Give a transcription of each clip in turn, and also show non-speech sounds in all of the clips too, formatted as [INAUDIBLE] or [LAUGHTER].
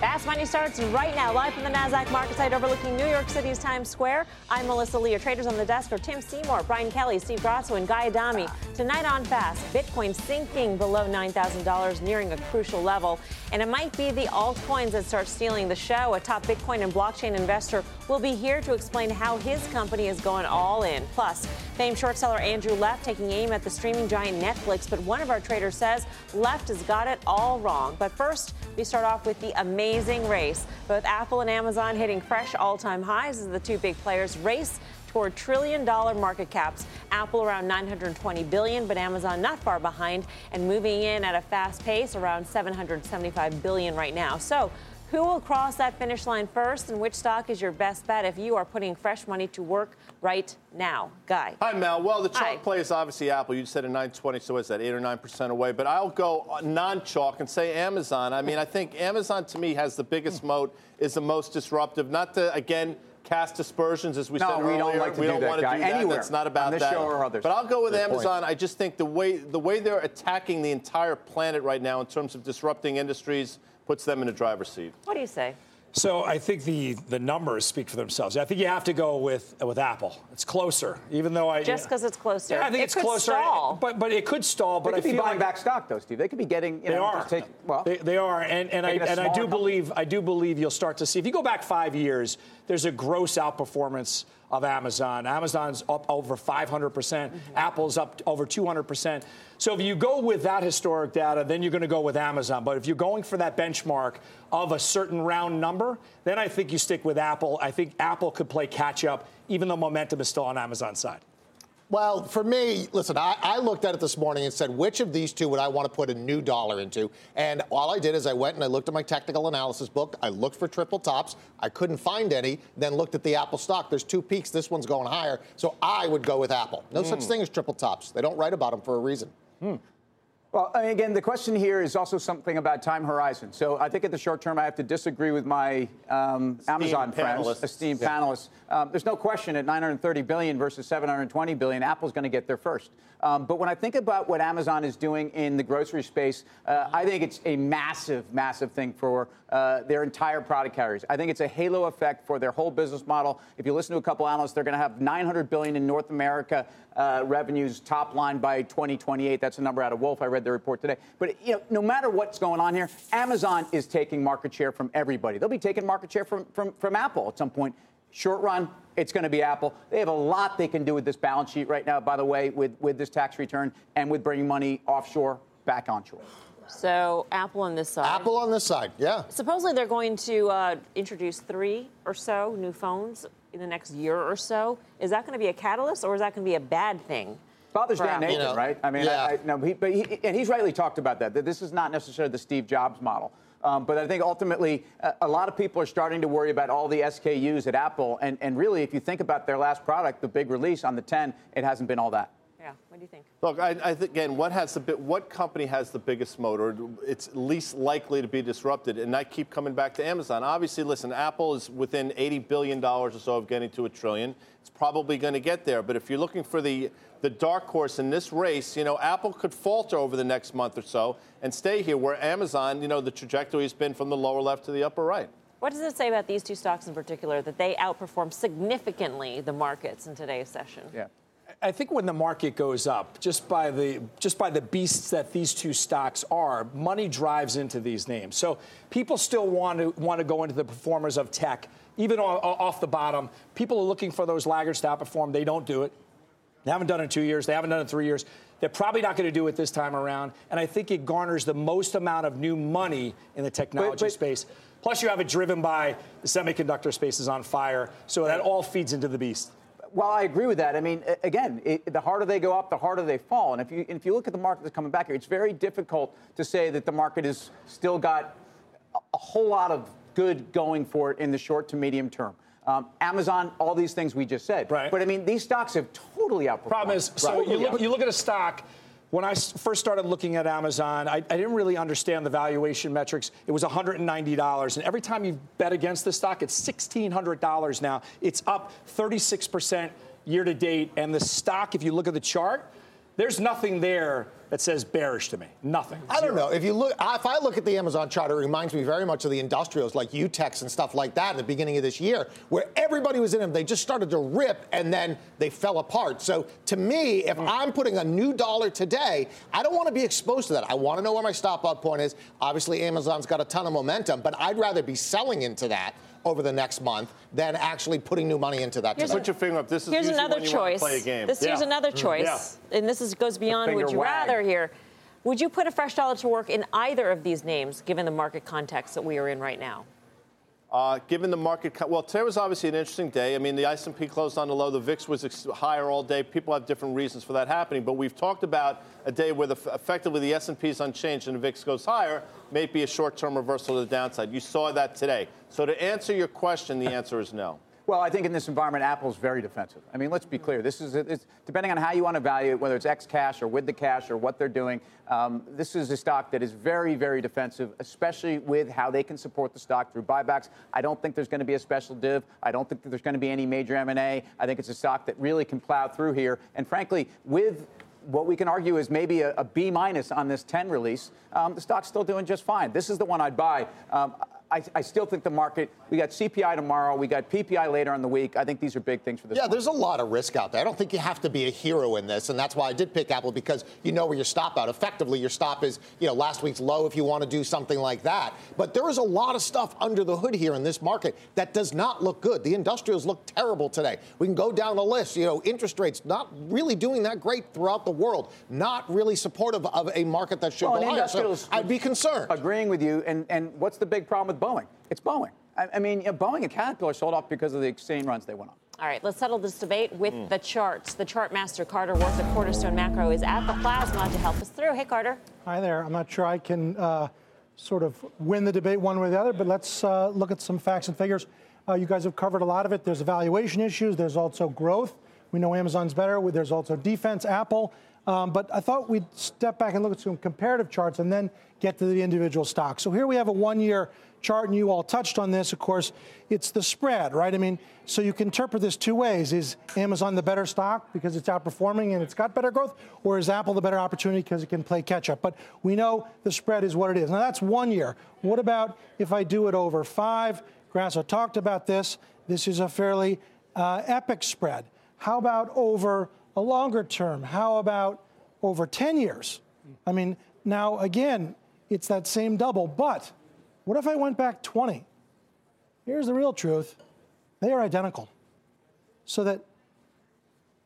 Fast Money starts right now, live from the NASDAQ market site overlooking New York City's Times Square. I'm Melissa Lee. Your traders on the desk are Tim Seymour, Brian Kelly, Steve Grasso, and Guy Adami. Tonight on Fast, Bitcoin sinking below $9,000, nearing a crucial level. And it might be the altcoins that start stealing the show. A top Bitcoin and blockchain investor will be here to explain how his company is going all in. Plus, famed short seller Andrew Left taking aim at the streaming giant Netflix, but one of our traders says Left has got it all wrong. But first, we start off with the amazing amazing race. Both Apple and Amazon hitting fresh all time highs as the two big players race toward trillion dollar market caps. Apple around 920 billion, but Amazon not far behind and moving in at a fast pace around 775 billion right now. So, who will cross that finish line first, and which stock is your best bet if you are putting fresh money to work right now? Guy. Hi, Mel. Well, the chalk Hi. play is obviously Apple. You said at 920, so is that 8 or 9% away? But I'll go non chalk and say Amazon. I mean, I think Amazon to me has the biggest hmm. moat, is the most disruptive. Not to, again, cast aspersions as we No, said we earlier. don't like to we do don't that, want to Guy. do that. Anywhere. That's not about On this that. show or others. But I'll go with Good point. Amazon. I just think the way the way they're attacking the entire planet right now in terms of disrupting industries puts them in the driver's seat. What do you say? So I think the the numbers speak for themselves. I think you have to go with with Apple. It's closer, even though I Just because it's closer. Yeah, I think it it's could closer, Stall. but but it could stall. They But could I be feel buying like back stock, though, Steve. They could be getting. You They know, are. just Take, well, they, they are, and, and I and I do company. believe I do believe you'll start to see. If you go back five years, there's a gross outperformance of Amazon. Amazon's up over 500 percent. Mm-hmm. Apple's up over 200 percent. So if you go with that historic data, then you're going to go with Amazon. But if you're going for that benchmark of a certain round number, then I think you stick with Apple. I think Apple could play catch up, even though momentum is still on Amazon's side. Well, for me, listen, I, I looked at it this morning and said, which of these two would I want to put a new dollar into? And all I did is I went and I looked at my technical analysis book. I looked for triple tops. I couldn't find any. Then looked at the Apple stock. There's two peaks. This one's going higher. So I would go with Apple. No such hmm. thing as triple tops. They don't write about them for a reason. Hmm. Well, I mean, again, the question here is also something about time horizon. So I think at the short term, I have to disagree with my um, Amazon friends, panelists. esteemed panelists. Um, there's no question at 930 billion versus 720 billion, Apple's going to get there first. Um, but when I think about what Amazon is doing in the grocery space, uh, I think it's a massive, massive thing for uh, their entire product carriers. I think it's a halo effect for their whole business model. If you listen to a couple analysts, they're going to have 900 billion in North America uh, revenues top line by 2028. That's a number out of Wolfe. I read the report today. But you know, no matter what's going on here, Amazon is taking market share from everybody. They'll be taking market share from from, from Apple at some point. Short run, it's going to be Apple. They have a lot they can do with this balance sheet right now, by the way, with, with this tax return and with bringing money offshore back onshore. So Apple on this side. Apple on this side, yeah. Supposedly they're going to uh, introduce three or so new phones in the next year or so. Is that going to be a catalyst, or is that going to be a bad thing? Bothers Dan Nathan, You know, right? I mean, yeah. I, I, no, he, but he, and he's rightly talked about that. That this is not necessarily the Steve Jobs model. Um, but I think ultimately, uh, a lot of people are starting to worry about all the SKUs at Apple. And, and really, if you think about their last product, the big release on the 10, it hasn't been all that. Yeah. What do you think? Look, I, I think again, what has the bi- what company has the biggest motor? It's least likely to be disrupted, and I keep coming back to Amazon. Obviously, listen, Apple is within 80 billion dollars or so of getting to a trillion. It's probably going to get there, but if you're looking for the the dark horse in this race, you know, Apple could falter over the next month or so and stay here, where Amazon, you know, the trajectory has been from the lower left to the upper right. What does it say about these two stocks in particular that they outperform significantly the markets in today's session? Yeah. I think when the market goes up, just by the just by the beasts that these two stocks are, money drives into these names. So people still want to want to go into the performers of tech even off the bottom, people are looking for those laggards to outperform. They don't do it. They haven't done it in two years. They haven't done it in three years. They're probably not going to do it this time around. And I think it garners the most amount of new money in the technology but, but, space. Plus, you have it driven by the semiconductor space is on fire. So that all feeds into the beast. Well, I agree with that. I mean, again, it, the harder they go up, the harder they fall. And if you, if you look at the market that's coming back here, it's very difficult to say that the market has still got a, a whole lot of good going for it in the short to medium term. Um, Amazon, all these things we just said. Right. But I mean, these stocks have totally outperformed. Problem is, so right. you, look, you look at a stock. When I first started looking at Amazon, I, I, didn't really understand the valuation metrics. It was $190. And every time you bet against the stock, it's $1,600 now. It's up 36% year to date. And the stock, if you look at the chart, there's nothing there that says bearish to me. Nothing. I don't know. If you look, if I look at the Amazon chart, it reminds me very much of the industrials like Utex and stuff like that in the beginning of this year, where everybody was in them. They just started to rip and then they fell apart. So to me, if mm. I'm putting a new dollar today, I don't want to be exposed to that. I want to know where my stop out point is. Obviously, Amazon's got a ton of momentum, but I'd rather be selling into that over the next month than actually putting new money into that. Here's Put your finger up. This is here's another choice. play a game. This yeah. here's another mm-hmm. choice, yeah. and this is, goes beyond would you wag. rather here. Would you put a fresh dollar to work in either of these names, given the market context that we are in right now? Uh, given the market, well, today was obviously an interesting day. I mean, the S&P closed on the low. The VIX was ex- higher all day. People have different reasons for that happening. But we've talked about a day where the, effectively the S&P is unchanged and the VIX goes higher. May be a short-term reversal to the downside. You saw that today. So to answer your question, the answer is no. Well, I think in this environment, Apple's very defensive. I mean, let's be clear. This is depending on how you want to value it, whether it's ex cash or with the cash or what they're doing. Um, this is a stock that is very, very defensive, especially with how they can support the stock through buybacks. I don't think there's going to be a special div. I don't think there's going to be any major M&A. I think it's a stock that really can plow through here. And frankly, with what we can argue is maybe a, a B minus on this 10 release, um, the stock's still doing just fine. This is the one I'd buy. Um, I, I, still think the market, we got CPI tomorrow, we got PPI later in the week. I think these are big things for this. Yeah, market. there's a lot of risk out there. I don't think you have to be a hero in this, and that's why I did pick Apple because you know where your stop out. Effectively, your stop is, you know, last week's low if you want to do something like that. But there is a lot of stuff under the hood here in this market that does not look good. The industrials look terrible today. We can go down the list. You know, interest rates not really doing that great throughout the world. Not really supportive of a market that should well, go higher. So I'd be concerned. Agreeing with you. And, and what's the big problem with Boeing? It's Boeing. I, I mean, you know, Boeing and Caterpillar sold off because of the exchange runs they went on. All right, let's settle this debate with mm. the charts. The chart master, Carter Worth of Cornerstone Macro, is at the plasma to help us through. Hey, Carter. Hi there. I'm not sure I can uh, sort of win the debate one way or the other, but let's uh, look at some facts and figures. Uh, you guys have covered a lot of it. There's evaluation issues. There's also growth. We know Amazon's better. There's also defense, Apple. Um, but I thought we'd step back and look at some comparative charts and then get to the individual stocks. So here we have a one-year chart, and you all touched on this, of course, it's the spread, right? I mean, so you can interpret this two ways. Is Amazon the better stock because it's outperforming and it's got better growth, or is Apple the better opportunity because it can play catch up? But we know the spread is what it is. Now, that's one year. What about if I do it over five? Grasso talked about this. This is a fairly uh, epic spread. How about over a longer term? How about over 10 years? I mean, now again, it's that same double, but what if I went back 20? Here's the real truth they are identical. So that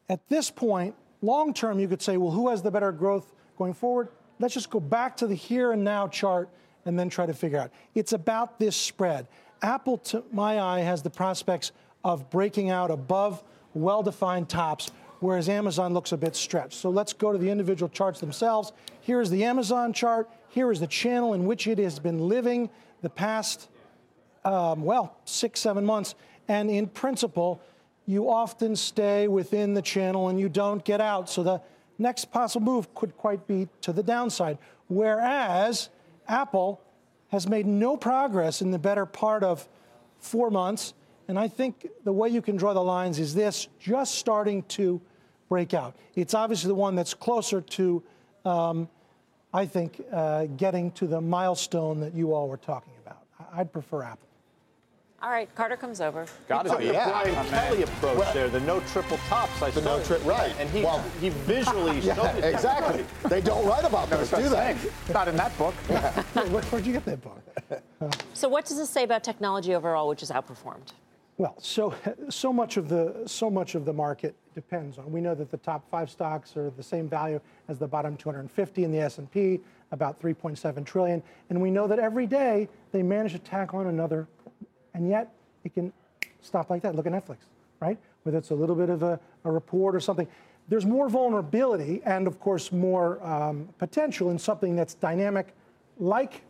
at this point, long term, you could say, well, who has the better growth going forward? Let's just go back to the here and now chart and then try to figure out. It's about this spread. Apple, to my eye, has the prospects of breaking out above well defined tops, whereas Amazon looks a bit stretched. So let's go to the individual charts themselves. Here's the Amazon chart. Here is the channel in which it has been living the past, um, well, six, seven months. And in principle, you often stay within the channel and you don't get out. So the next possible move could quite be to the downside. Whereas Apple has made no progress in the better part of four months. And I think the way you can draw the lines is this just starting to break out. It's obviously the one that's closer to um, I think, uh, getting to the milestone that you all were talking about. I'd prefer Apple. All right, Carter comes over. Got to be. Yeah. Brian oh, Kelly approach well, there, the no triple tops. I the no tri- right, and he well, he visually [LAUGHS] yeah, showed it. Exactly. they don't write about those, do they? Not in that book. Where, where'd you get that book? [LAUGHS] so, what does this say about technology overall, which is outperformed? Well, so so much of the so much of the market depends on. We know that the top five stocks are the same value as the bottom 250 in the S&P, about 3.7 trillion, and we know that every day they manage to tack on another, and yet it can stop like that. Look at Netflix, right? Whether it's a little bit of a, a report or something. There's more vulnerability and, of course, more um, potential in something that's dynamic, like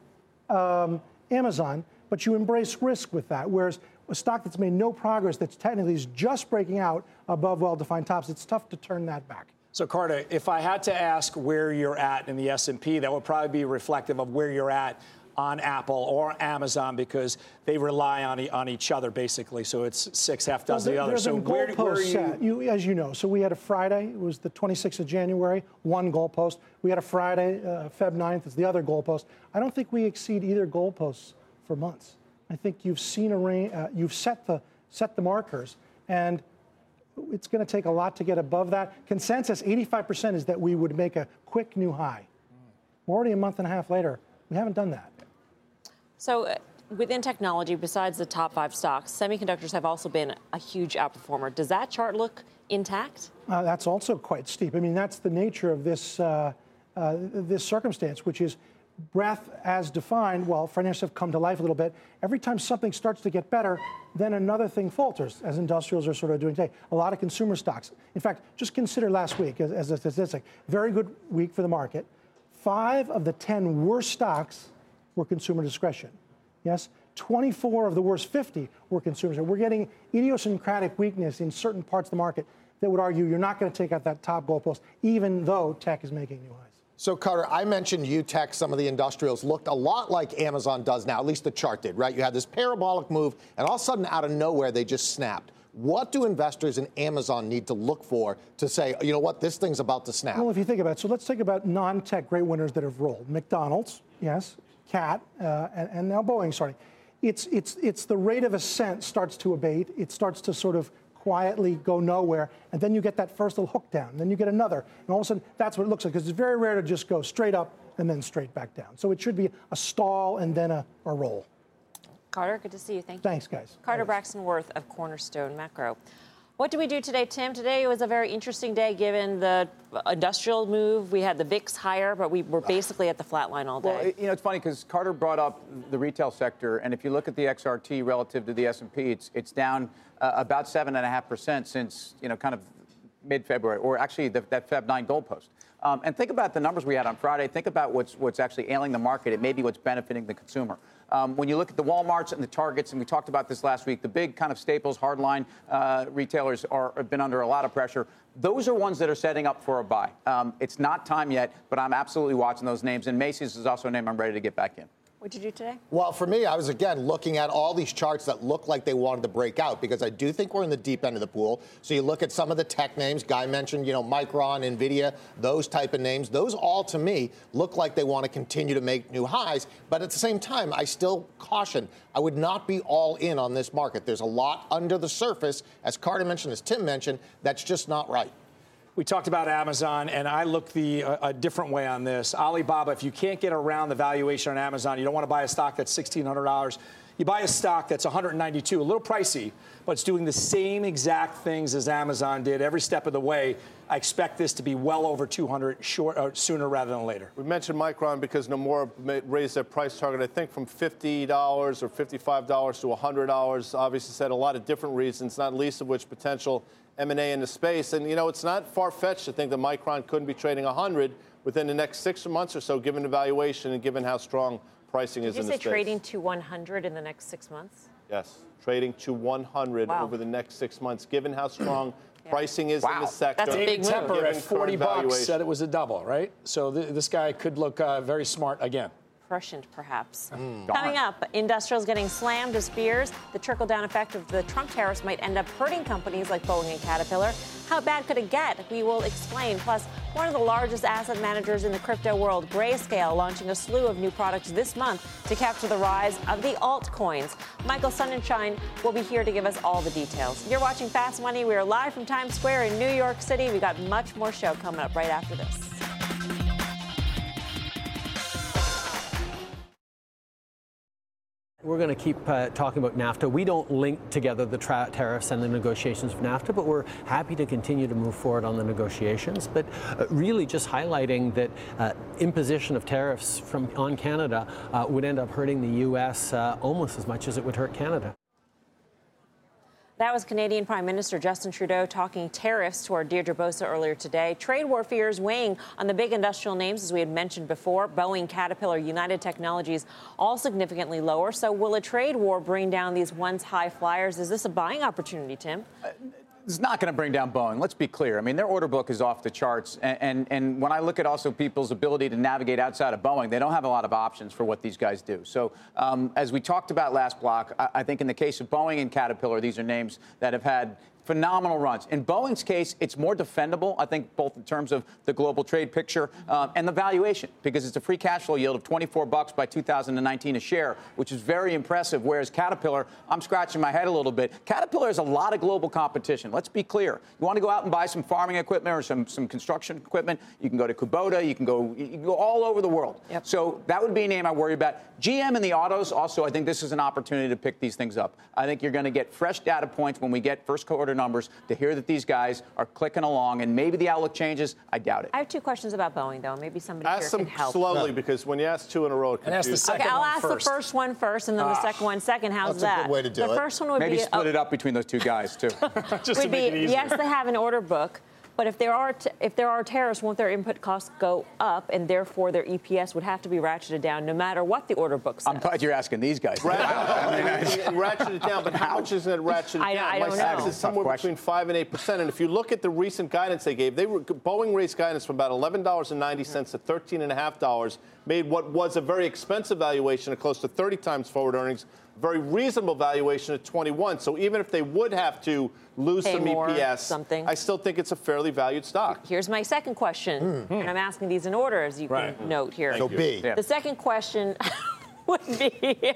um, Amazon, but you embrace risk with that. Whereas a stock that's made no progress, that's technically is just breaking out above well-defined tops, it's tough to turn that back. So Carter, if I had to ask where you're at in the S&P, that would probably be reflective of where you're at on Apple or Amazon because they rely on, on each other basically. So it's six half dozen well, the other. So where, where are you? You? As you know, so we had a Friday. It was the 26th of January. One goalpost. We had a Friday, uh, Feb 9th. is the other goalpost. I don't think we exceed either goalposts for months. I think you've seen a range, uh, you've set the, set the markers, and it's going to take a lot to get above that. Consensus, 85% is that we would make a quick new high. We're already a month and a half later. We haven't done that. So, uh, within technology, besides the top five stocks, semiconductors have also been a huge outperformer. Does that chart look intact? Uh, that's also quite steep. I mean, that's the nature of this, uh, uh this circumstance, which is breadth as defined, well, financials have come to life a little bit. Every time something starts to get better, then another thing falters, as industrials are sort of doing today. A lot of consumer stocks. In fact, just consider last week as, as a statistic. Very good week for the market. Five of the 10 worst stocks were consumer discretion. Yes? 24 of the worst 50 were consumers. We're getting idiosyncratic weakness in certain parts of the market that would argue you're not going to take out that top goalpost, even though tech is making new highs. So, Carter, I mentioned UTech, some of the industrials looked a lot like Amazon does now, at least the chart did, right? You had this parabolic move, and all of a sudden, out of nowhere, they just snapped. What do investors in Amazon need to look for to say, you know what, this thing's about to snap? Well, if you think about it, so let's think about non tech great winners that have rolled McDonald's, yes, Cat, uh, and, and now Boeing starting. It's, it's, it's the rate of ascent starts to abate. It starts to sort of quietly go nowhere, and then you get that first little hook down, then you get another, and all of a sudden that's what it looks like. Because it's very rare to just go straight up and then straight back down. So it should be a stall and then a, a roll. Carter, good to see you. Thank you. Thanks, guys. Carter Braxton Worth of Cornerstone Macro. What do we do today, Tim? Today was a very interesting day given the industrial move. We had the VIX higher, but we were basically at the flat line all day. Well, you know, it's funny because Carter brought up the retail sector, and if you look at the XRT relative to the S&P, it's it's down uh, about seven and a half percent since you know kind of mid-February, or actually the, that Feb 9 goalpost. Um, and think about the numbers we had on Friday. Think about what's what's actually ailing the market. It may be what's benefiting the consumer. Um, when you look at the Walmarts and the Targets, and we talked about this last week, the big kind of staples, hardline uh, retailers are, have been under a lot of pressure. Those are ones that are setting up for a buy. Um, it's not time yet, but I'm absolutely watching those names. And Macy's is also a name I'm ready to get back in. What'd you do today? Well, for me, I was again looking at all these charts that look like they wanted to break out because I do think we're in the deep end of the pool. So you look at some of the tech names. Guy mentioned, you know, Micron, Nvidia, those type of names. Those all to me look like they want to continue to make new highs. But at the same time, I still caution. I would not be all in on this market. There's a lot under the surface, as Carter mentioned, as Tim mentioned, that's just not right. We talked about Amazon, and I look the uh, a different way on this. Alibaba, if you can't get around the valuation on Amazon, you don't want to buy a stock that's $1,600. You buy a stock that's 192, a little pricey, but it's doing the same exact things as Amazon did every step of the way. I expect this to be well over 200 short, uh, sooner rather than later. We mentioned Micron because Nomura raised their price target, I think, from $50 or $55 to $100. Obviously, said a lot of different reasons, not least of which potential M&A into space. And, you know, it's not far-fetched to think that Micron couldn't be trading 100 within the next six months or so, given the valuation and given how strong pricing Did is in the space. you say trading to 100 in the next six months? Yes, trading to 100 wow. over the next six months, given how strong [CLEARS THROAT] yeah. pricing is wow. in the sector. That's a big David Tepper at 40 bucks said it was a double, right? So th- this guy could look uh, very smart again prescient, perhaps. Mm, Coming up, industrials getting slammed as fears the trickle down effect of the Trump tariffs might end up hurting companies like Boeing and Caterpillar. How bad could it get? We will explain. Plus, one of the largest asset managers in the crypto world, Grayscale, launching a slew of new products this month to capture the rise of the altcoins. Michael Sonnenshein will be here to give us all the details. You're watching Fast Money. We are live from Times Square in New York City. We got much more show coming up right after this. We're going to keep uh, talking about NAFTA. We don't link together the tariffs and the negotiations of NAFTA, but we're happy to continue to move forward on the negotiations. But uh, really, just highlighting that uh, imposition of tariffs from on Canada uh, would end up hurting the U.S. Uh, almost as much as it would hurt Canada. That was Canadian Prime Minister Justin Trudeau talking tariffs to our Deirdre Bosa earlier today. Trade war fears weighing on the big industrial names, as we had mentioned before Boeing, Caterpillar, United Technologies, all significantly lower. So, will a trade war bring down these once high flyers? Is this a buying opportunity, Tim? Uh, it's not going to bring down Boeing. Let's be clear. I mean, their order book is off the charts. And, and, and, when I look at also people's ability to navigate outside of Boeing, they don't have a lot of options for what these guys do. So, um, as we talked about last block, I, I think in the case of Boeing and Caterpillar, these are names that have had phenomenal runs. In Boeing's case, it's more defendable, I think, both in terms of the global trade picture um, and the valuation, because it's a free cash flow yield of 24 bucks by 2019 a share, which is very impressive. Whereas Caterpillar, I'm scratching my head a little bit. Caterpillar has a lot of global competition. Let's be clear. You want to go out and buy some farming equipment or some, some construction equipment, you can go to Kubota, you can go, you can go all over the world. Yep. So that would be a name I worry about. GM and the autos, also, I think this is an opportunity to pick these things up. I think you're going to get fresh data points when we get first quarter numbers to hear that these guys are clicking along and maybe the outlook changes. I doubt it. I have two questions about Boeing, though. Maybe somebody ask here can help. slowly no. because when you ask two in a row, it and ask the second okay, I'll one ask first. the first one first and then the ah. second one second. How's That's that? a good way to do the it. first one would maybe be split it up between those two guys too. [LAUGHS] [LAUGHS] Just would be yes, they have an order book. But if there are t- if there are tariffs, won't their input costs go up, and therefore their EPS would have to be ratcheted down, no matter what the order book says? I'm glad you're asking these guys. [LAUGHS] [LAUGHS] ratchet it down, but how much is it ratcheted I, down? I don't My know. is somewhere between five and eight percent. And if you look at the recent guidance they gave, they were, Boeing raised guidance from about eleven dollars and ninety cents to thirteen and a half dollars, made what was a very expensive valuation of close to 30 times forward earnings very reasonable valuation at 21. So even if they would have to lose Pay some more, EPS, something. I still think it's a fairly valued stock. Here's my second question, mm. and I'm asking these in order, as you right. can note here. So B. The second question. [LAUGHS] would be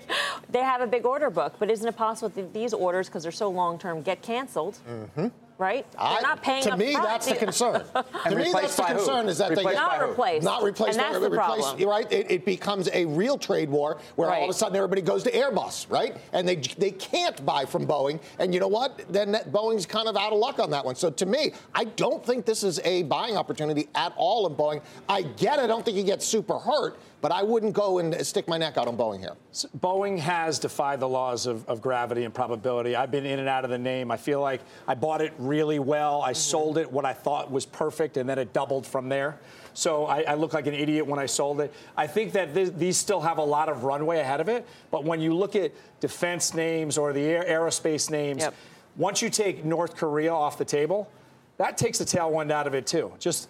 they have a big order book, but isn't it possible that these orders, because they're so long term, get canceled? Mm-hmm right? They're I, not paying to me, front. that's the concern. [LAUGHS] to me, that's the concern who? is that replaced they not replaced. Not replaced. And that's not the replaced. problem. Right? It, it, becomes a real trade war where right. all of a sudden everybody goes to Airbus, right? And they they can't buy from Boeing. And you know what? Then Boeing's kind of out of luck on that one. So to me, I don't think this is a buying opportunity at all in Boeing. I get. It, I don't think you get super hurt. But I wouldn't go and stick my neck out on Boeing here. So Boeing has defied the laws of, of, gravity and probability. I've been in and out of the name. I feel like I bought it really well. I mm-hmm. sold it what I thought was perfect, and then it doubled from there. So I, I look like an idiot when I sold it. I think that this, these still have a lot of runway ahead of it. But when you look at defense names or the air, aerospace names, yep. once you take North Korea off the table, that takes the tailwind out of it too. Just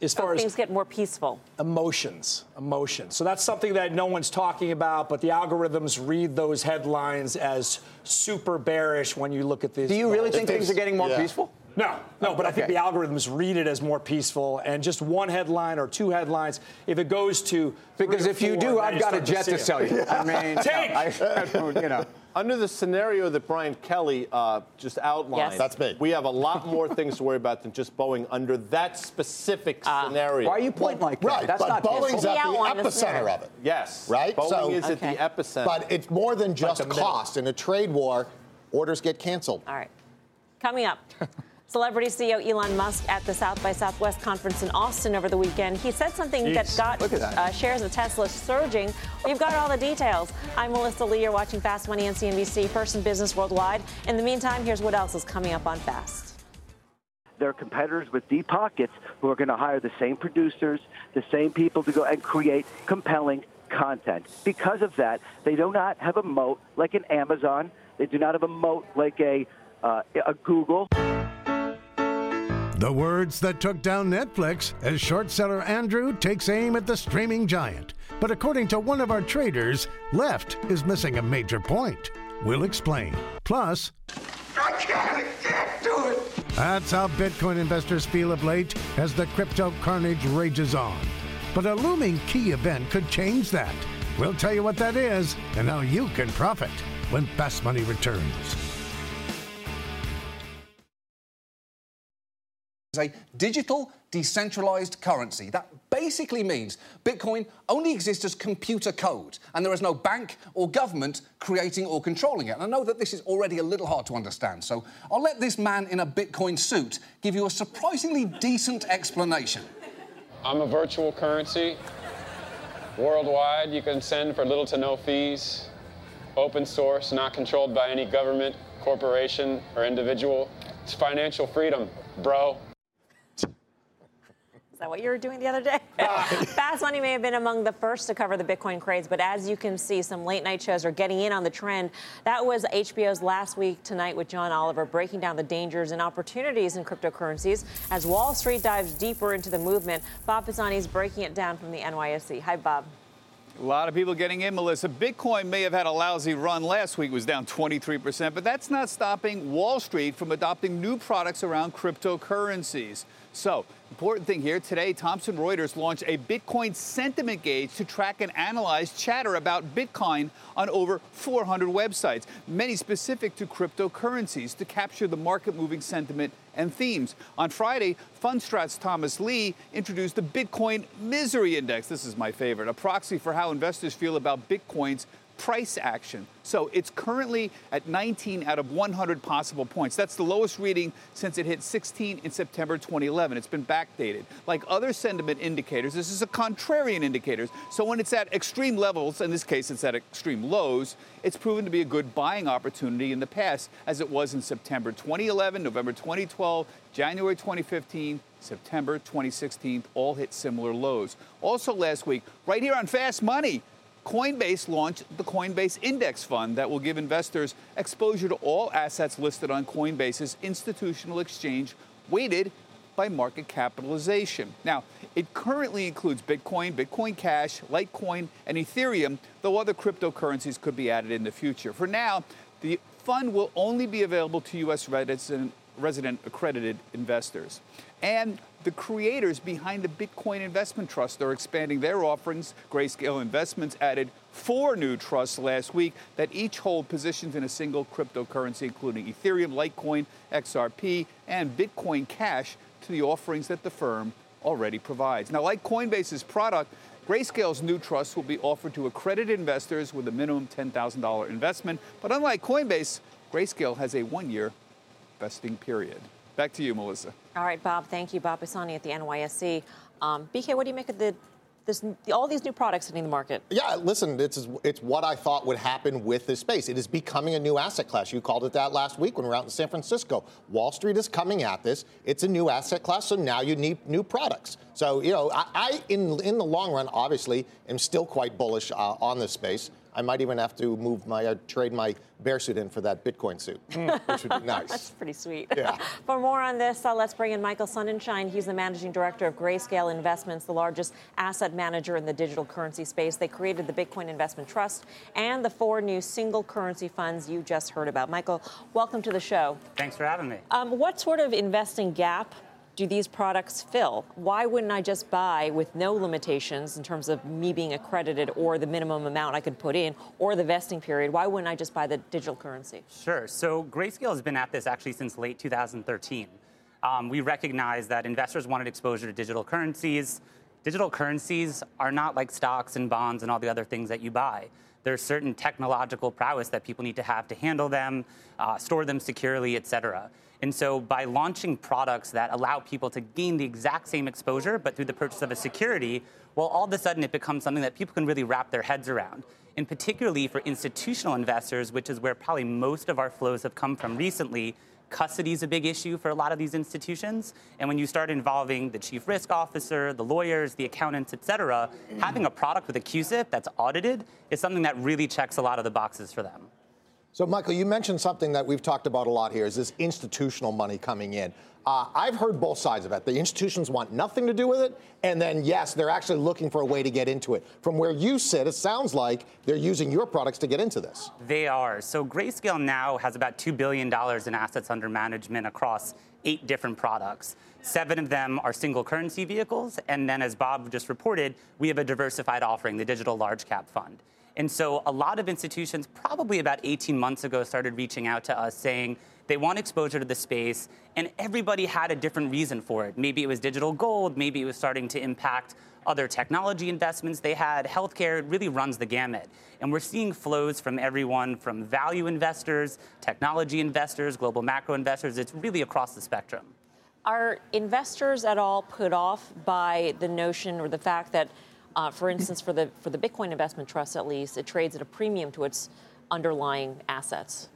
as far as things get more peaceful emotions emotions so that's something that no one's talking about but the algorithms read those headlines as super bearish when you look at these do you really think things are getting more yeah. peaceful no, no, but okay. I think the algorithms read it as more peaceful, and just one headline or two headlines, if it goes to because if you do, I've got a jet to, to sell you. I mean, [LAUGHS] take, I, you know. Under the scenario that Brian Kelly uh, just outlined, yes. that's me. We have a lot more things to worry about than just Boeing under that specific uh, scenario. Why are you pointing like that? Right, that's but not Boeing's at the epicenter of it. Yes, right. Boeing so, is okay. at the epicenter. But it's more than just cost. In a trade war, orders get canceled. All right, coming up. [LAUGHS] Celebrity CEO Elon Musk at the South by Southwest conference in Austin over the weekend. He said something Jeez, that got that. Uh, shares of Tesla surging. We've got all the details. I'm Melissa Lee. You're watching Fast Money on CNBC, first in business worldwide. In the meantime, here's what else is coming up on Fast. There are competitors with deep pockets who are going to hire the same producers, the same people to go and create compelling content. Because of that, they do not have a moat like an Amazon. They do not have a moat like a, uh, a Google. The words that took down Netflix as short seller Andrew takes aim at the streaming giant. But according to one of our traders, left is missing a major point. We'll explain. Plus, I can't get to it. That's how Bitcoin investors feel of late as the crypto carnage rages on. But a looming key event could change that. We'll tell you what that is and how you can profit when Fast Money returns. Is a digital decentralized currency. That basically means Bitcoin only exists as computer code, and there is no bank or government creating or controlling it. And I know that this is already a little hard to understand, so I'll let this man in a Bitcoin suit give you a surprisingly decent explanation. I'm a virtual currency. Worldwide, you can send for little to no fees. Open source, not controlled by any government, corporation, or individual. It's financial freedom, bro. Is that what you were doing the other day? [LAUGHS] Uh. Fast Money may have been among the first to cover the Bitcoin craze, but as you can see, some late night shows are getting in on the trend. That was HBO's Last Week Tonight with John Oliver, breaking down the dangers and opportunities in cryptocurrencies as Wall Street dives deeper into the movement. Bob Pisani is breaking it down from the NYSE. Hi, Bob. A lot of people getting in, Melissa. Bitcoin may have had a lousy run last week, was down 23%, but that's not stopping Wall Street from adopting new products around cryptocurrencies. So, important thing here today, Thomson Reuters launched a Bitcoin sentiment gauge to track and analyze chatter about Bitcoin on over 400 websites, many specific to cryptocurrencies to capture the market moving sentiment and themes. On Friday, Fundstrat's Thomas Lee introduced the Bitcoin Misery Index. This is my favorite, a proxy for how investors feel about Bitcoin's price action. So it's currently at 19 out of 100 possible points. That's the lowest reading since it hit 16 in September 2011. It's been backdated. Like other sentiment indicators, this is a contrarian indicator. So when it's at extreme levels, in this case it's at extreme lows, it's proven to be a good buying opportunity in the past, as it was in September 2011, November 2012, January 2015, September 2016, all hit similar lows. Also last week, right here on Fast Money, Coinbase launched the Coinbase Index Fund that will give investors exposure to all assets listed on Coinbase's institutional exchange, weighted by market capitalization. Now, it currently includes Bitcoin, Bitcoin Cash, Litecoin, and Ethereum, though other cryptocurrencies could be added in the future. For now, the fund will only be available to U.S. resident, resident accredited investors. And the creators behind the Bitcoin Investment Trust are expanding their offerings. Grayscale Investments added four new trusts last week that each hold positions in a single cryptocurrency, including Ethereum, Litecoin, XRP, and Bitcoin Cash, to the offerings that the firm already provides. Now, like Coinbase's product, Grayscale's new trust will be offered to accredited investors with a minimum $10,000 investment. But unlike Coinbase, Grayscale has a one year vesting period. Back to you, Melissa. All right, Bob. Thank you, Bob Pisani at the NYSE. Um, BK, what do you make of the this, all these new products hitting the market. Yeah, listen, it's it's what I thought would happen with this space. It is becoming a new asset class. You called it that last week when we were out in San Francisco. Wall Street is coming at this. It's a new asset class, so now you need new products. So you know, I, I in in the long run, obviously, am still quite bullish uh, on this space. I might even have to move my uh, trade my bear suit in for that Bitcoin suit, [LAUGHS] which would be nice. [LAUGHS] That's pretty sweet. Yeah. for more on this, uh, let's bring in Michael Sonnenshein. He's the managing director of Grayscale Investments, the largest asset manager in the digital currency space. They created the Bitcoin Investment Trust and the four new single currency funds you just heard about. Michael, welcome to the show. Thanks for having me. Um, what sort of investing gap do these products fill? Why wouldn't I just buy with no limitations in terms of me being accredited or the minimum amount I could put in or the vesting period? Why wouldn't I just buy the digital currency? Sure. So Grayscale has been at this actually since late 2013. Um, we recognize that investors wanted exposure to digital currencies. Digital currencies are not like stocks and bonds and all the other things that you buy. There's certain technological prowess that people need to have to handle them, uh, store them securely, et cetera. And so by launching products that allow people to gain the exact same exposure, but through the purchase of a security, well, all of a sudden it becomes something that people can really wrap their heads around. And particularly for institutional investors, which is where probably most of our flows have come from recently, custody is a big issue for a lot of these institutions. And when you start involving the chief risk officer, the lawyers, the accountants, et cetera, having a product with a CUSIP that's audited is something that really checks a lot of the boxes for them. So, Michael, you mentioned something that we've talked about a lot here is this institutional money coming in. Uh, I've heard both sides of it. The institutions want nothing to do with it, and then, yes, they're actually looking for a way to get into it. From where you sit, it sounds like they're using your products to get into this. They are. So, Grayscale now has about $2 billion in assets under management across eight different products. Seven of them are single currency vehicles, and then, as Bob just reported, we have a diversified offering, the Digital Large Cap Fund. And so a lot of institutions, probably about 18 months ago, started reaching out to us saying they want exposure to the space, and everybody had a different reason for it. Maybe it was digital gold, maybe it was starting to impact other technology investments they had, healthcare, it really runs the gamut. And we're seeing flows from everyone from value investors, technology investors, global macro investors. It's really across the spectrum. Are investors at all put off by the notion or the fact that, uh, for instance, for the for the Bitcoin investment trust at least, it trades at a premium to its underlying assets,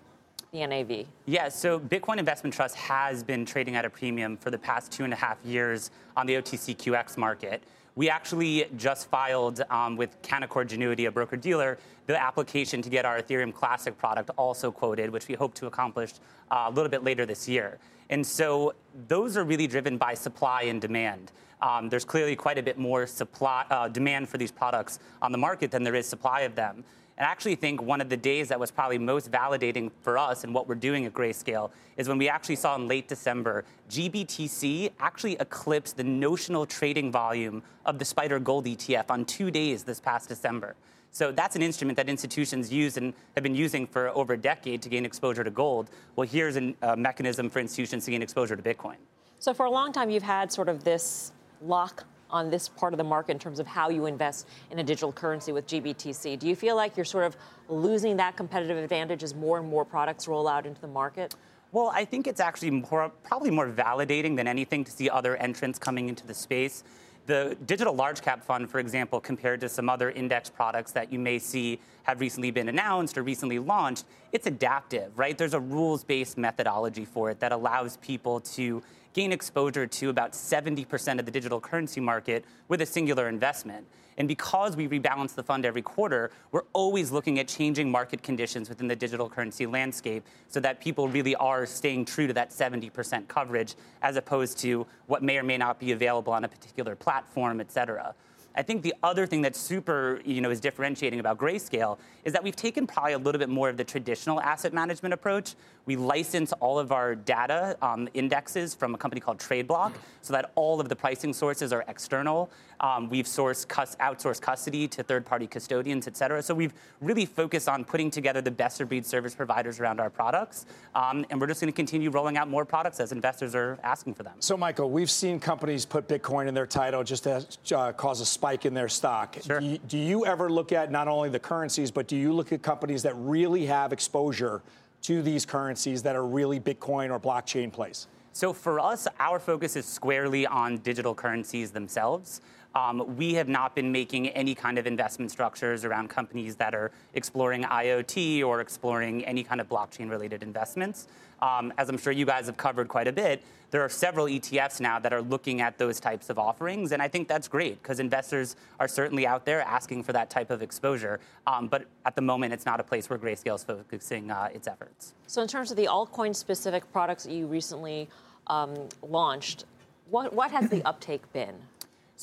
the NAV? Yeah, so Bitcoin Investment Trust has been trading at a premium for the past two and a half years on the OTCQX market. We actually just filed um, with Canaccord Genuity, a broker dealer, the application to get our Ethereum Classic product also quoted, which we hope to accomplish uh, a little bit later this year. And so those are really driven by supply and demand. Um, there's clearly quite a bit more supply uh, demand for these products on the market than there is supply of them. And I actually think one of the days that was probably most validating for us and what we're doing at Grayscale is when we actually saw in late December, GBTC actually eclipsed the notional trading volume of the SPDR Gold ETF on two days this past December. So that's an instrument that institutions use and have been using for over a decade to gain exposure to gold. Well, here's a mechanism for institutions to gain exposure to Bitcoin. So for a long time, you've had sort of this lock on this part of the market in terms of how you invest in a digital currency with GBTC. Do you feel like you're sort of losing that competitive advantage as more and more products roll out into the market? Well, I think it's actually more, probably more validating than anything to see other entrants coming into the space. The digital large cap fund, for example, compared to some other index products that you may see have recently been announced or recently launched, it's adaptive, right? There's a rules based methodology for it that allows people to gain exposure to about 70% of the digital currency market with a singular investment. And because we rebalance the fund every quarter, we're always looking at changing market conditions within the digital currency landscape so that people really are staying true to that 70% coverage as opposed to what may or may not be available on a particular platform, et cetera. I think the other thing that's super, you know, is differentiating about Grayscale is that we've taken probably a little bit more of the traditional asset management approach. We license all of our data um, indexes from a company called TradeBlock so that all of the pricing sources are external. Um, we've sourced cus- outsourced custody to third-party custodians, et cetera. So we've really focused on putting together the best-of-breed service providers around our products, um, and we're just going to continue rolling out more products as investors are asking for them. So, Michael, we've seen companies put Bitcoin in their title just to uh, cause a spike in their stock. Sure. Do you, do you ever look at not only the currencies, but do you look at companies that really have exposure to these currencies that are really Bitcoin or blockchain plays? So for us, our focus is squarely on digital currencies themselves. Um, we have not been making any kind of investment structures around companies that are exploring IoT or exploring any kind of blockchain related investments. Um, as I'm sure you guys have covered quite a bit, there are several ETFs now that are looking at those types of offerings, and I think that's great because investors are certainly out there asking for that type of exposure. Um, but at the moment, it's not a place where Grayscale is focusing uh, its efforts. So, in terms of the altcoin specific products that you recently um, launched, what, what has the uptake been?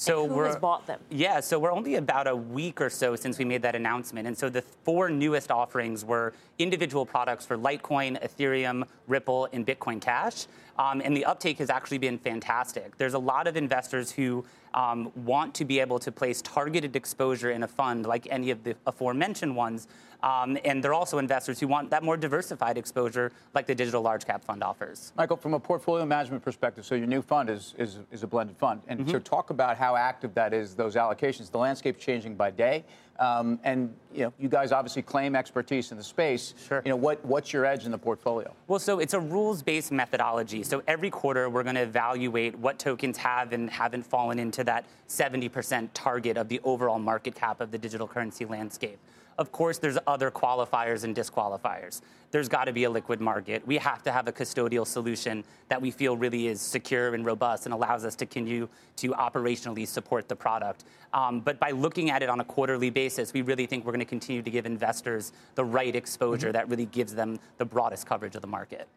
So who we're has bought them? Yeah, so we're only about a week or so since we made that announcement, and so the four newest offerings were individual products for Litecoin, Ethereum, Ripple, and Bitcoin Cash. Um, and the uptake has actually been fantastic. There's a lot of investors who um, want to be able to place targeted exposure in a fund like any of the aforementioned ones. Um, and they're also investors who want that more diversified exposure like the digital large cap fund offers. Michael, from a portfolio management perspective, so your new fund is, is, is a blended fund. And Mm-hmm. so talk about how active that is, those allocations. The landscape's changing by day. Um, and you know, you guys obviously claim expertise in the space. Sure. You know, what, what's your edge in the portfolio? Well, so it's a rules-based methodology. So every quarter, we're going to evaluate what tokens have and haven't fallen into that 70% target of the overall market cap of the digital currency landscape. Of course, there's other qualifiers and disqualifiers. There's got to be a liquid market. We have to have a custodial solution that we feel really is secure and robust and allows us to continue to operationally support the product. Um, but by looking at it on a quarterly basis, we really think we're going to continue to give investors the right exposure that really gives them the broadest coverage of the market.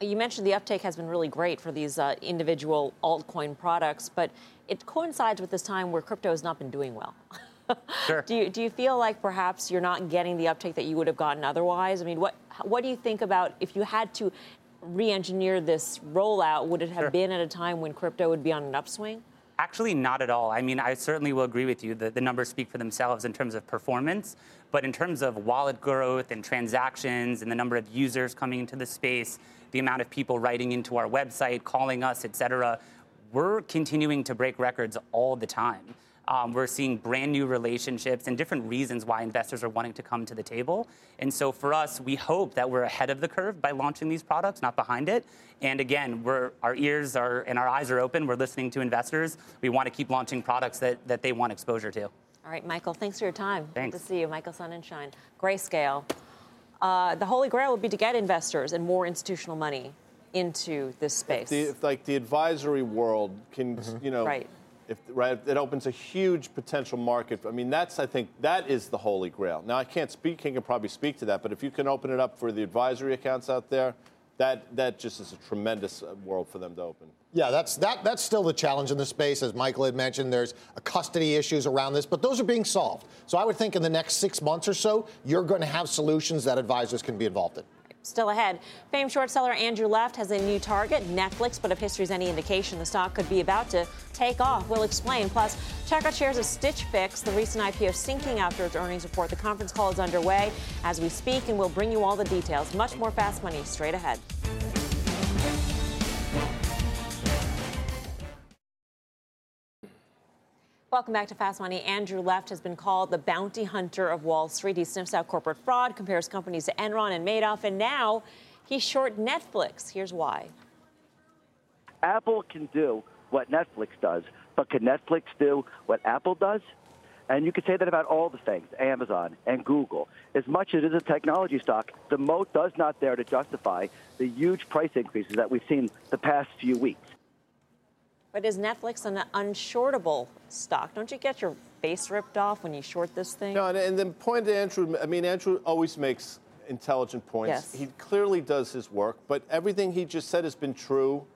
You mentioned the uptake has been really great for these uh, individual altcoin products, but it coincides with this time where crypto has not been doing well. [LAUGHS] Sure. Do you, do you feel like perhaps you're not getting the uptake that you would have gotten otherwise? I mean, what, what do you think about if you had to re engineer this rollout? Would it have Sure. been at a time when crypto would be on an upswing? Actually, not at all. I mean, I certainly will agree with you that the numbers speak for themselves in terms of performance, but in terms of wallet growth and transactions and the number of users coming into the space, the amount of people writing into our website, calling us, et cetera, we're continuing to break records all the time. Um, we're seeing brand new relationships and different reasons why investors are wanting to come to the table. And so for us, we hope that we're ahead of the curve by launching these products, not behind it. And again, we're, our ears are and our eyes are open. We're listening to investors. We want to keep launching products that, that they want exposure to. All right, Michael, thanks for your time. Thanks. Good to see you, Michael Sonnenshein. Grayscale. Uh, the holy grail would be to get investors and more institutional money into this space. The, if, like the advisory world can, you know, Right. If right, it opens a huge potential market. I mean, that's I think that is the holy grail. Now I can't speak. King can probably speak to that, but if you can open it up for the advisory accounts out there, that that just is a tremendous uh, world for them to open. Yeah, that's that. That's still the challenge in the space, as Michael had mentioned. There's a custody issues around this, but those are being solved. So I would think in the next six months or so, you're going to have solutions that advisors can be involved in. Still ahead, famed short seller Andrew Left has a new target, Netflix. But if history's any indication, the stock could be about to take off. We'll explain. Plus, check out shares of Stitch Fix, the recent IPO sinking after its earnings report. The conference call is underway as we speak, and we'll bring you all the details. Much more fast money straight ahead. Welcome back to Fast Money. Andrew Left has been called the bounty hunter of Wall Street. He sniffs out corporate fraud, compares companies to Enron and Madoff, and now he's short Netflix. Here's why. Apple can do what Netflix does, but can Netflix do what Apple does? And you could say that about all the things, Amazon and Google. As much as it is a technology stock, the moat does not there to justify the huge price increases that we've seen the past few weeks. But is Netflix an unshortable stock? Don't you get your face ripped off when you short this thing? No, and, and the point that Andrew, I mean, Andrew always makes intelligent points. Yes. He clearly does his work, but everything he just said has been true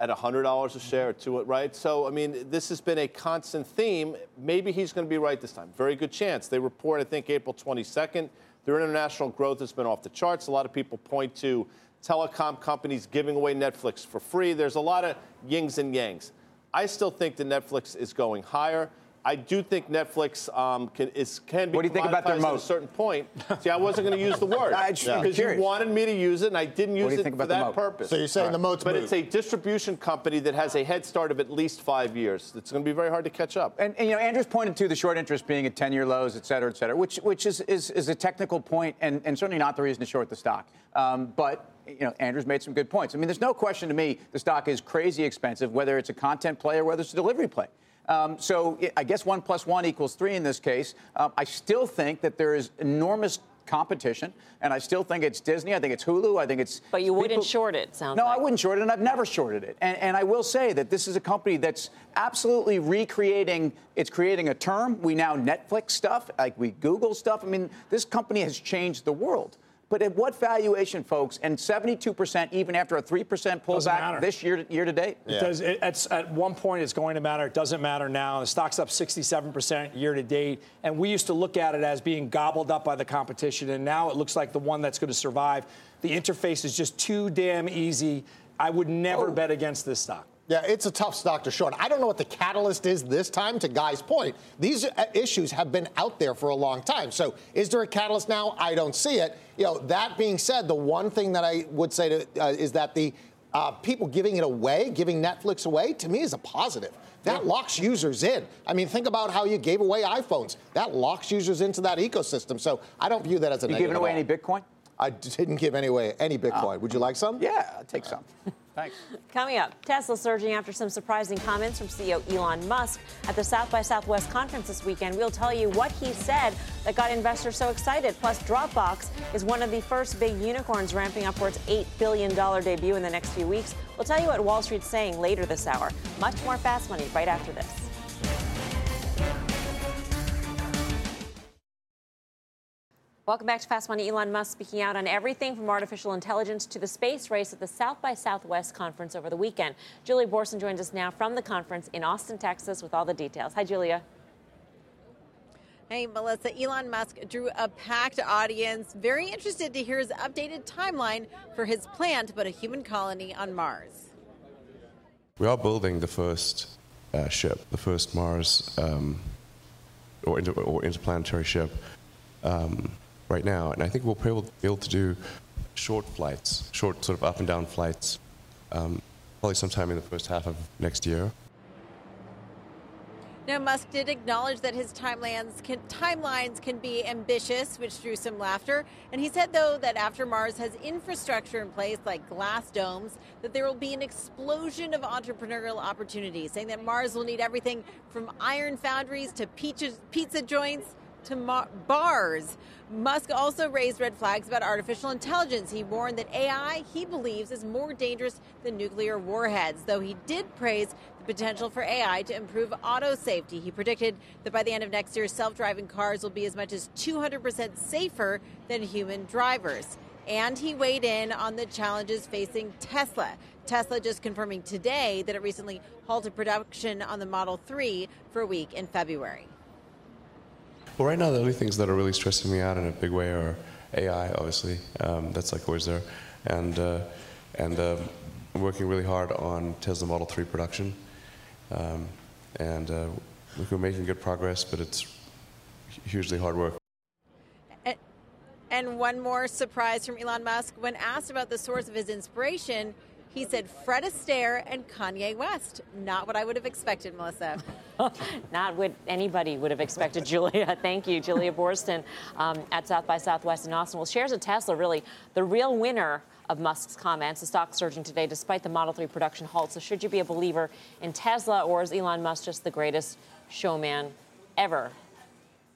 at $100 a share to it, right? So, I mean, this has been a constant theme. Maybe he's going to be right this time. Very good chance. They report, I think, April 22nd. Their international growth has been off the charts. A lot of people point to telecom companies giving away Netflix for free. There's a lot of yings and yangs. I still think that Netflix is going higher. I do think Netflix um, can, is, can be What do you think about their commoditized at a certain point. See, I wasn't going to use the [LAUGHS] word I just- because you wanted me to use it, and I didn't use What do you it for that moat? purpose. So you're saying the moat's But moved. it's a distribution company that has a head start of at least five years. It's going to be very hard to catch up. And, and, you know, Andrew's pointed to the short interest being at 10-year lows, et cetera, et cetera, which, which is, is, is a technical point and, and certainly not the reason to short the stock. Um, but, you know, Andrew's made some good points. I mean, there's no question to me the stock is crazy expensive, whether it's a content play or whether it's a delivery play. Um, so I guess one plus one equals three in this case. Um, I still think that there is enormous competition, and I still think it's Disney. I think it's Hulu. I think it's. But you wouldn't people- short it, sounds no, like. I wouldn't short it, and I've never shorted it. And, and I will say that this is a company that's absolutely recreating. It's creating a term. We now Netflix stuff, like we Google stuff. I mean, this company has changed the world. But at what valuation, folks? And 72% even after a 3% pullback this year year to date. It does. It, it's, at one point, it's going to matter. It doesn't matter now. The stock's up 67% year to date. And we used to look at it as being gobbled up by the competition. And now it looks like the one that's going to survive. The interface is just too damn easy. I would never oh. bet against this stock. Yeah, it's a tough stock to short. I don't know what the catalyst is this time, to Guy's point. These uh, issues have been out there for a long time. So is there a catalyst now? I don't see it. You know, that being said, the one thing that I would say to, uh, is that the uh, people giving it away, giving Netflix away, to me is a positive. That locks users in. I mean, think about how you gave away iPhones. That locks users into that ecosystem. So I don't view that as a You negative. giving at away any Bitcoin? I didn't give any away any Bitcoin. Would you like some? Yeah, I'll take some. [LAUGHS] Thanks. Coming up, Tesla surging after some surprising comments from CEO Elon Musk at the South by Southwest conference this weekend. We'll tell you what he said that got investors so excited. Plus, Dropbox is one of the first big unicorns ramping up for its $8 billion debut in the next few weeks. We'll tell you what Wall Street's saying later this hour. Much more fast money right after this. Welcome back to Fast Money. Elon Musk speaking out on everything from artificial intelligence to the space race at the South by Southwest conference over the weekend. Julia Boorstin joins us now from the conference in Austin, Texas, with all the details. Hi, Julia. Hey, Melissa. Elon Musk drew a packed audience, very interested to hear his updated timeline for his plan to put a human colony on Mars. We are building the first uh, ship, the first Mars um, or, inter- or, interplanetary ship um, right now. And I think we'll be able, be able, to do short flights, short sort of up and down flights, um, probably sometime in the first half of next year. Now, Musk did acknowledge that his timelines can, timelines can be ambitious, which drew some laughter. And he said, though, that after Mars has infrastructure in place like glass domes, that there will be an explosion of entrepreneurial opportunities, saying that Mars will need everything from iron foundries to pizza, pizza joints to bars. Musk also raised red flags about artificial intelligence. He warned that AI, he believes, is more dangerous than nuclear warheads, though he did praise the potential for AI to improve auto safety. He predicted that by the end of next year, self driving cars will be as much as 200% safer than human drivers. And he weighed in on the challenges facing Tesla. Tesla just confirming today that it recently halted production on the Model 3 for a week in February. Well, right now, the only things that are really stressing me out in a big way are AI, obviously. Um, that's like always there. And, uh, and uh, I'm working really hard on Tesla Model 3 production. Um, and uh, we're making good progress, but it's hugely hard work. And one more surprise from Elon Musk. When asked about the source of his inspiration, he said Fred Astaire and Kanye West. Not what I would have expected, Melissa. [LAUGHS] Not what anybody would have expected, [LAUGHS] Julia. [LAUGHS] Thank you, Julia Boorstin um, at South by Southwest in Austin. Well, shares of Tesla really the real winner of Musk's comments. The stock surging today despite the Model 3 production halt. So, should you be a believer in Tesla, or is Elon Musk just the greatest showman ever?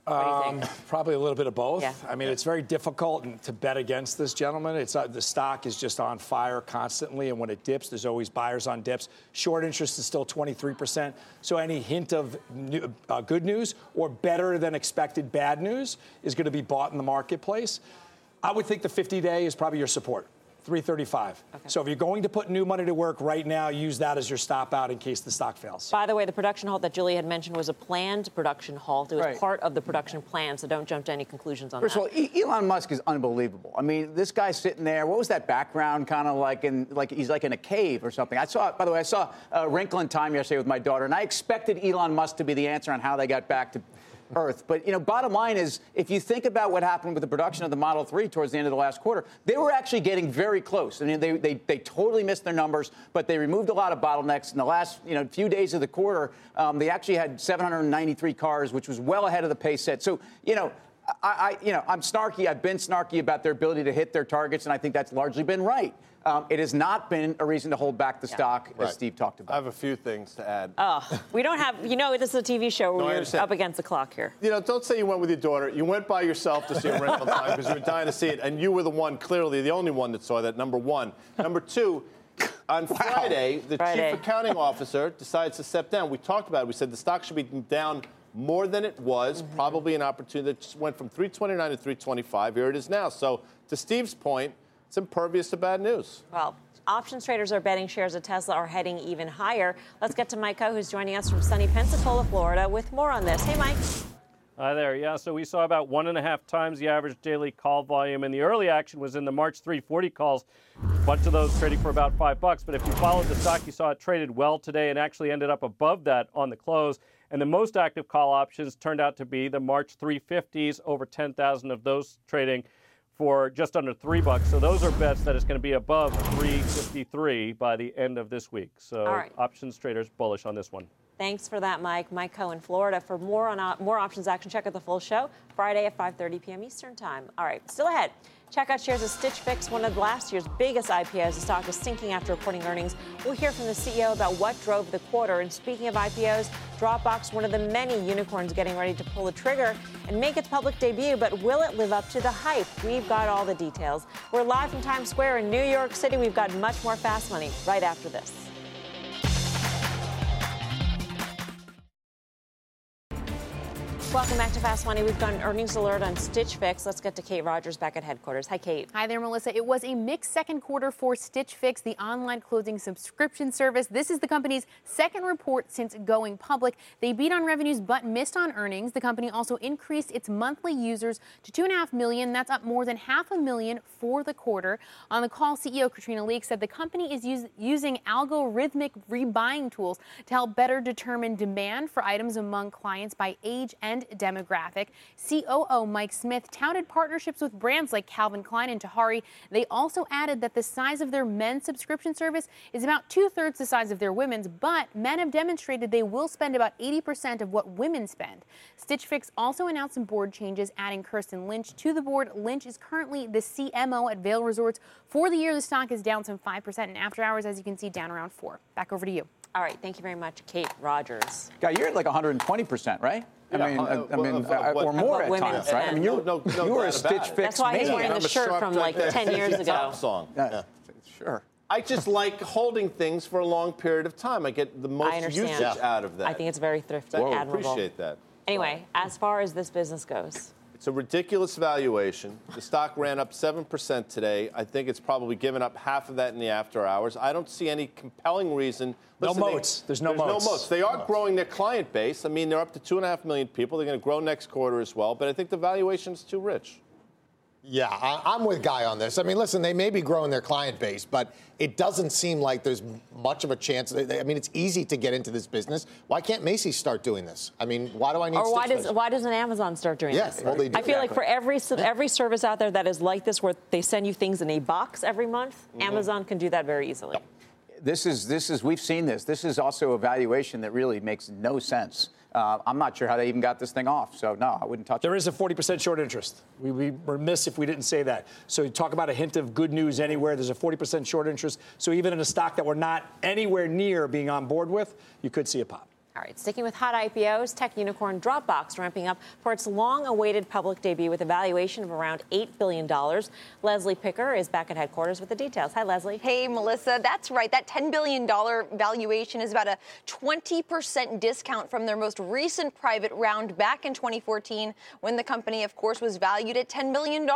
Um, [LAUGHS] probably a little bit of both. Yeah. I mean, it's very difficult to bet against this gentleman. It's uh, the stock is just on fire constantly, and when it dips, there's always buyers on dips. Short interest is still 23%. So any hint of new, uh, good news or better than expected bad news is going to be bought in the marketplace. I would think the 50-day is probably your support. 335. Okay. So if you're going to put new money to work right now, use that as your stop out in case the stock fails. By the way, the production halt that Julie had mentioned was a planned production halt. It was right. part of the production plan, so don't jump to any conclusions on First that. First of all, Elon Musk is unbelievable. I mean, this guy's sitting there. What was that background kind of like in like he's like in a cave or something. I saw by the way, I saw a Wrinkle in Time yesterday with my daughter, and I expected Elon Musk to be the answer on how they got back to Earth. But you know, bottom line is, if you think about what happened with the production of the Model 3 towards the end of the last quarter, they were actually getting very close. I mean, they, they, they totally missed their numbers, but they removed a lot of bottlenecks. In the last you know few days of the quarter, um, they actually had 793 cars, which was well ahead of the pace set. So you know. I, I, you know, I'm snarky. I've been snarky about their ability to hit their targets, and I think that's largely been right. Um, it has not been a reason to hold back the yeah. stock, right. as Steve talked about. I have a few things to add. Oh, we don't have, you know, this is a TV show where no, we're up against the clock here. You know, don't say you went with your daughter. You went by yourself to see a rental time because you were dying to see it, and you were the one, clearly the only one that saw that, number one. Number two, on wow. Friday, the Friday. chief accounting officer decides to step down. We talked about it. We said the stock should be down more than it was, mm-hmm. probably an opportunity that just went from 329 to 325. Here it is now. So, to Steve's point, it's impervious to bad news. Well, options traders are betting shares of Tesla are heading even higher. Let's get to Mike Khouw, who's joining us from sunny Pensacola, Florida, with more on this. Hey, Mike. Hi there. Yeah, so we saw about one and a half times the average daily call volume, and the early action was in the March 340 calls. A bunch of those trading for about five bucks. But if you followed the stock, you saw it traded well today and actually ended up above that on the close. And the most active call options turned out to be the March 350s, over 10,000 of those trading for just under three bucks. So those are bets that it's going to be above 353 by the end of this week. So right. options traders bullish on this one. Thanks for that, Mike. Mike Khouw, Florida. For more on uh, more options action, check out the full show Friday at 5:30 p.m. Eastern Time. All right, still ahead. Check out shares of Stitch Fix, one of last year's biggest IPOs. The stock is sinking after reporting earnings. We'll hear from the CEO about what drove the quarter. And speaking of IPOs, Dropbox, one of the many unicorns getting ready to pull the trigger and make its public debut. But will it live up to the hype? We've got all the details. We're live from Times Square in New York City. We've got much more fast money right after this. Welcome back to Fast Money. We've got an earnings alert on Stitch Fix. Let's get to Kate Rogers back at headquarters. Hi, Kate. Hi there, Melissa. It was a mixed second quarter for Stitch Fix, the online clothing subscription service. This is the company's second report since going public. They beat on revenues but missed on earnings. The company also increased its monthly users to 2.5 million. That's up more than half a million for the quarter. On the call, CEO Katrina Lake said the company is use, using algorithmic rebuying tools to help better determine demand for items among clients by age and demographic. COO Mike Smith touted partnerships with brands like Calvin Klein and Tahari. They also added that the size of their men's subscription service is about two thirds the size of their women's, but men have demonstrated they will spend about 80% of what women spend. Stitch Fix also announced some board changes, adding Kirsten Lynch to the board. Lynch is currently the CMO at Vail Resorts. For the year, the stock is down some 5%, and after hours, as you can see, down around 4 Back over to you. All right, thank you very much, Kate Rogers. Guy, you're at like 120%, right? I mean, uh, I, I mean, of- uh, of or more at times, right? I mean, you're, No, no you were a Stitch about. Fix That's why he's maniac. wearing the shirt sharp from like like 10 years ago. song. Yeah, sure. I just like holding things for a long period of time. I get the most I understand. usage out of that. I think it's very thrifty, I admirable. appreciate that. Anyway, as far as this business goes, It's a ridiculous valuation. The stock ran up 7% today. I think it's probably given up half of that in the after hours. I don't see any compelling reason. No Listen, they- moats. There's no there's moats. no moats. They are growing their client base. I mean, they're up to 2.5 million people. They're going to grow next quarter as well. But I think the valuation is too rich. Yeah, I, I'm with Guy on this. I mean, listen, they may be growing their client base, but it doesn't seem like there's much of a chance. I mean, it's easy to get into this business. Why can't Macy's start doing this? I mean, why do I need? or why does why doesn't Amazon start doing Yeah, this? well, they do. I feel like for every every service out there that is like this, where they send you things in a box every month, Mm-hmm. Amazon can do that very easily. This is this is we've seen this. This is also a valuation that really makes no sense. Uh, I'm not sure how they even got this thing off. So no, I wouldn't touch There There is a 40% short interest. We would be remiss if we didn't say that. So you talk about a hint of good news anywhere. There's a 40% short interest. So even in a stock that we're not anywhere near being on board with, you could see a pop. All right, sticking with hot IPOs, tech unicorn Dropbox ramping up for its long awaited public debut with a valuation of around $8 billion. Leslie Picker is back at headquarters with the details. Hi, Leslie. Hey, Melissa, that's right. That $10 billion valuation is about a 20% discount from their most recent private round back in 2014, when the company, of course, was valued at $10 billion.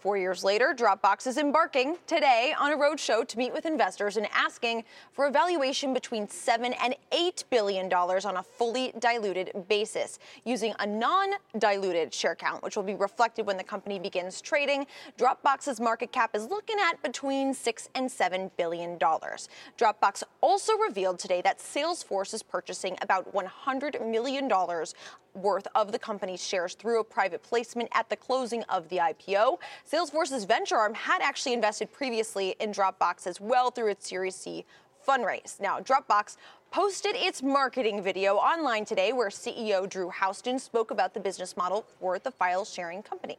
Four years later, Dropbox is embarking today on a roadshow to meet with investors and asking for a valuation between 7 and $8 billion on a fully diluted basis, using a non diluted share count, which will be reflected when the company begins trading. Dropbox's market cap is looking at between 6 and 7 billion dollars. Dropbox also revealed today that Salesforce is purchasing about 100 million dollars worth of the company's shares through a private placement at the closing of the IPO. Salesforce's venture arm had actually invested previously in Dropbox as well through its Series C fundraise. Now, Dropbox posted its marketing video online today where CEO Drew Houston spoke about the business model for the file sharing company.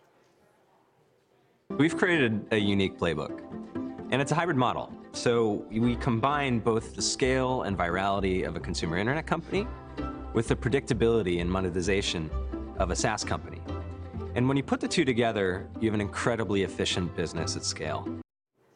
We've created a unique playbook, and it's a hybrid model. So we combine both the scale and virality of a consumer internet company with the predictability and monetization of a SaaS company. And when you put the two together, you have an incredibly efficient business at scale.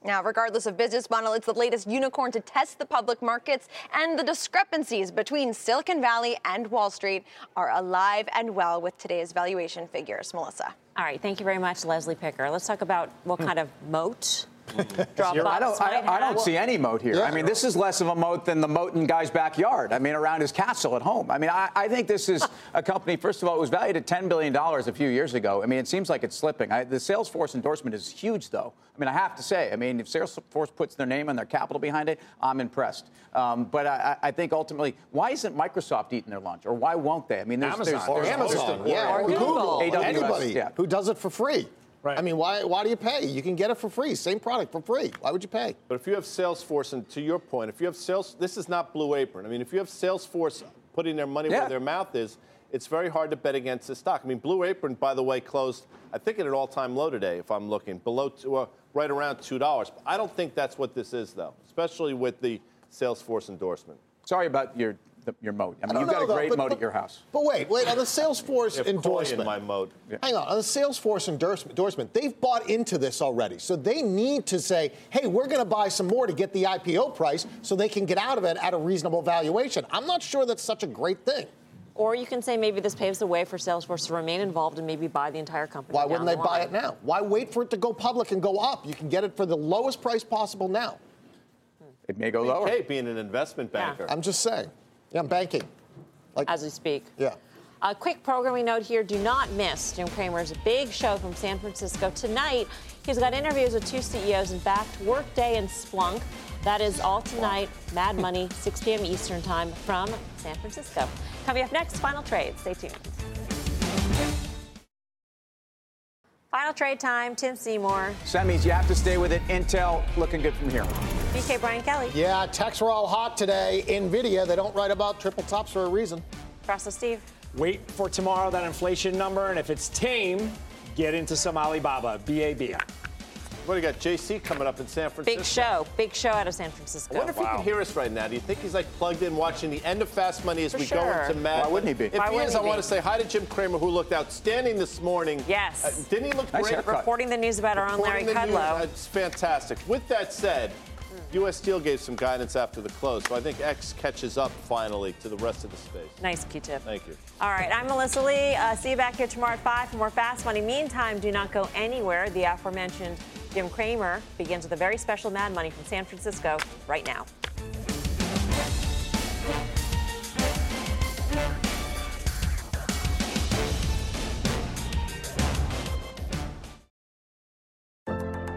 Now, regardless of business model, it's the latest unicorn to test the public markets, and the discrepancies between Silicon Valley and Wall Street are alive and well with today's valuation figures. Melissa. All right, thank you very much, Leslie Picker. Let's talk about what hmm. kind of moat Dropbox I don't, I, I don't see any moat here. I mean, this is less of a moat than the moat in Guy's backyard. I mean, around his castle at home. I mean, I, I think this is a company, first of all, it was valued at $10 billion a few years ago. I mean, it seems like it's slipping. I, the Salesforce endorsement is huge, though. I mean, I have to say, I mean, if Salesforce puts their name and their capital behind it, I'm impressed. Um, but I, I I think ultimately, why isn't Microsoft eating their lunch? Or why won't they? I mean, there's, Amazon. there's, Or there's Amazon, yeah, Or or Google, AWS, anybody yeah. who does it for free. I mean, why, why do you pay? You can get it for free, same product for free. Why would you pay? But if you have Salesforce, and to your point, if you have sales, this is not Blue Apron. I mean, if you have Salesforce putting their money Yeah. where their mouth is, it's very hard to bet against the stock. I mean, Blue Apron, by the way, closed, I think, at an all-time low today, if I'm looking, below, two, uh, right around two dollars. I don't think that's what this is, though, especially with the Salesforce endorsement. Sorry about your the, your moat. I mean, I you've don't got a know, though, great but- moat but- at your house. But wait, wait, on the Salesforce They're pulling endorsement. my mode. Hang on, on the Salesforce endorsement, endorsement, they've bought into this already. So they need to say, hey, we're going to buy some more to get the IPO price so they can get out of it at a reasonable valuation. I'm not sure that's such a great thing. Or you can say maybe this paves the way for Salesforce to remain involved and maybe buy the entire company. Why wouldn't the they buy it now? Why wait for it to go public and go up? You can get it for the lowest price possible now. It may go lower. Hey, being an investment banker. I'm just saying. Yeah, I'm banking. Like As we speak. Yeah. A quick programming note here do not miss Jim Cramer's big show from San Francisco tonight. He's got interviews with two CEOs, in fact, Workday and Splunk. That is all tonight. Mad Money, 6 p.m. Eastern Time from San Francisco. Coming up next, final trade. Stay tuned. Final trade time. Tim Seymour, Semis, you have to stay with it. Intel looking good from here. BK Brian Kelly, Yeah, techs were all hot today. Nvidia, they don't write about triple tops for a reason. Russell Steve. Wait for tomorrow that inflation number, and if it's tame, get into some Alibaba, BAB. What do you got? JC coming up in San Francisco. Big show. Big show out of San Francisco. I wonder if he can hear us right now. Do you think he's like plugged in watching the end of Fast Money as For we sure. go into Mad? Why wouldn't he be? If Why he is, he I want to say hi to Jim Cramer, who looked outstanding this morning. Yes. Uh, didn't he look Nice great? haircut. Reporting the news about our own Larry Kudlow. news, uh, It's fantastic. With that said, U.S. Steel gave some guidance after the close, so I think X catches up finally to the rest of the space. Nice Q-tip. Thank you. All right, I'm Melissa Lee. Uh, see you back here tomorrow at 5 for more Fast Money. Meantime, do not go anywhere. The aforementioned Jim Cramer begins with a very special Mad Money from San Francisco right now.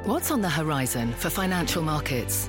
What's on the horizon for financial markets?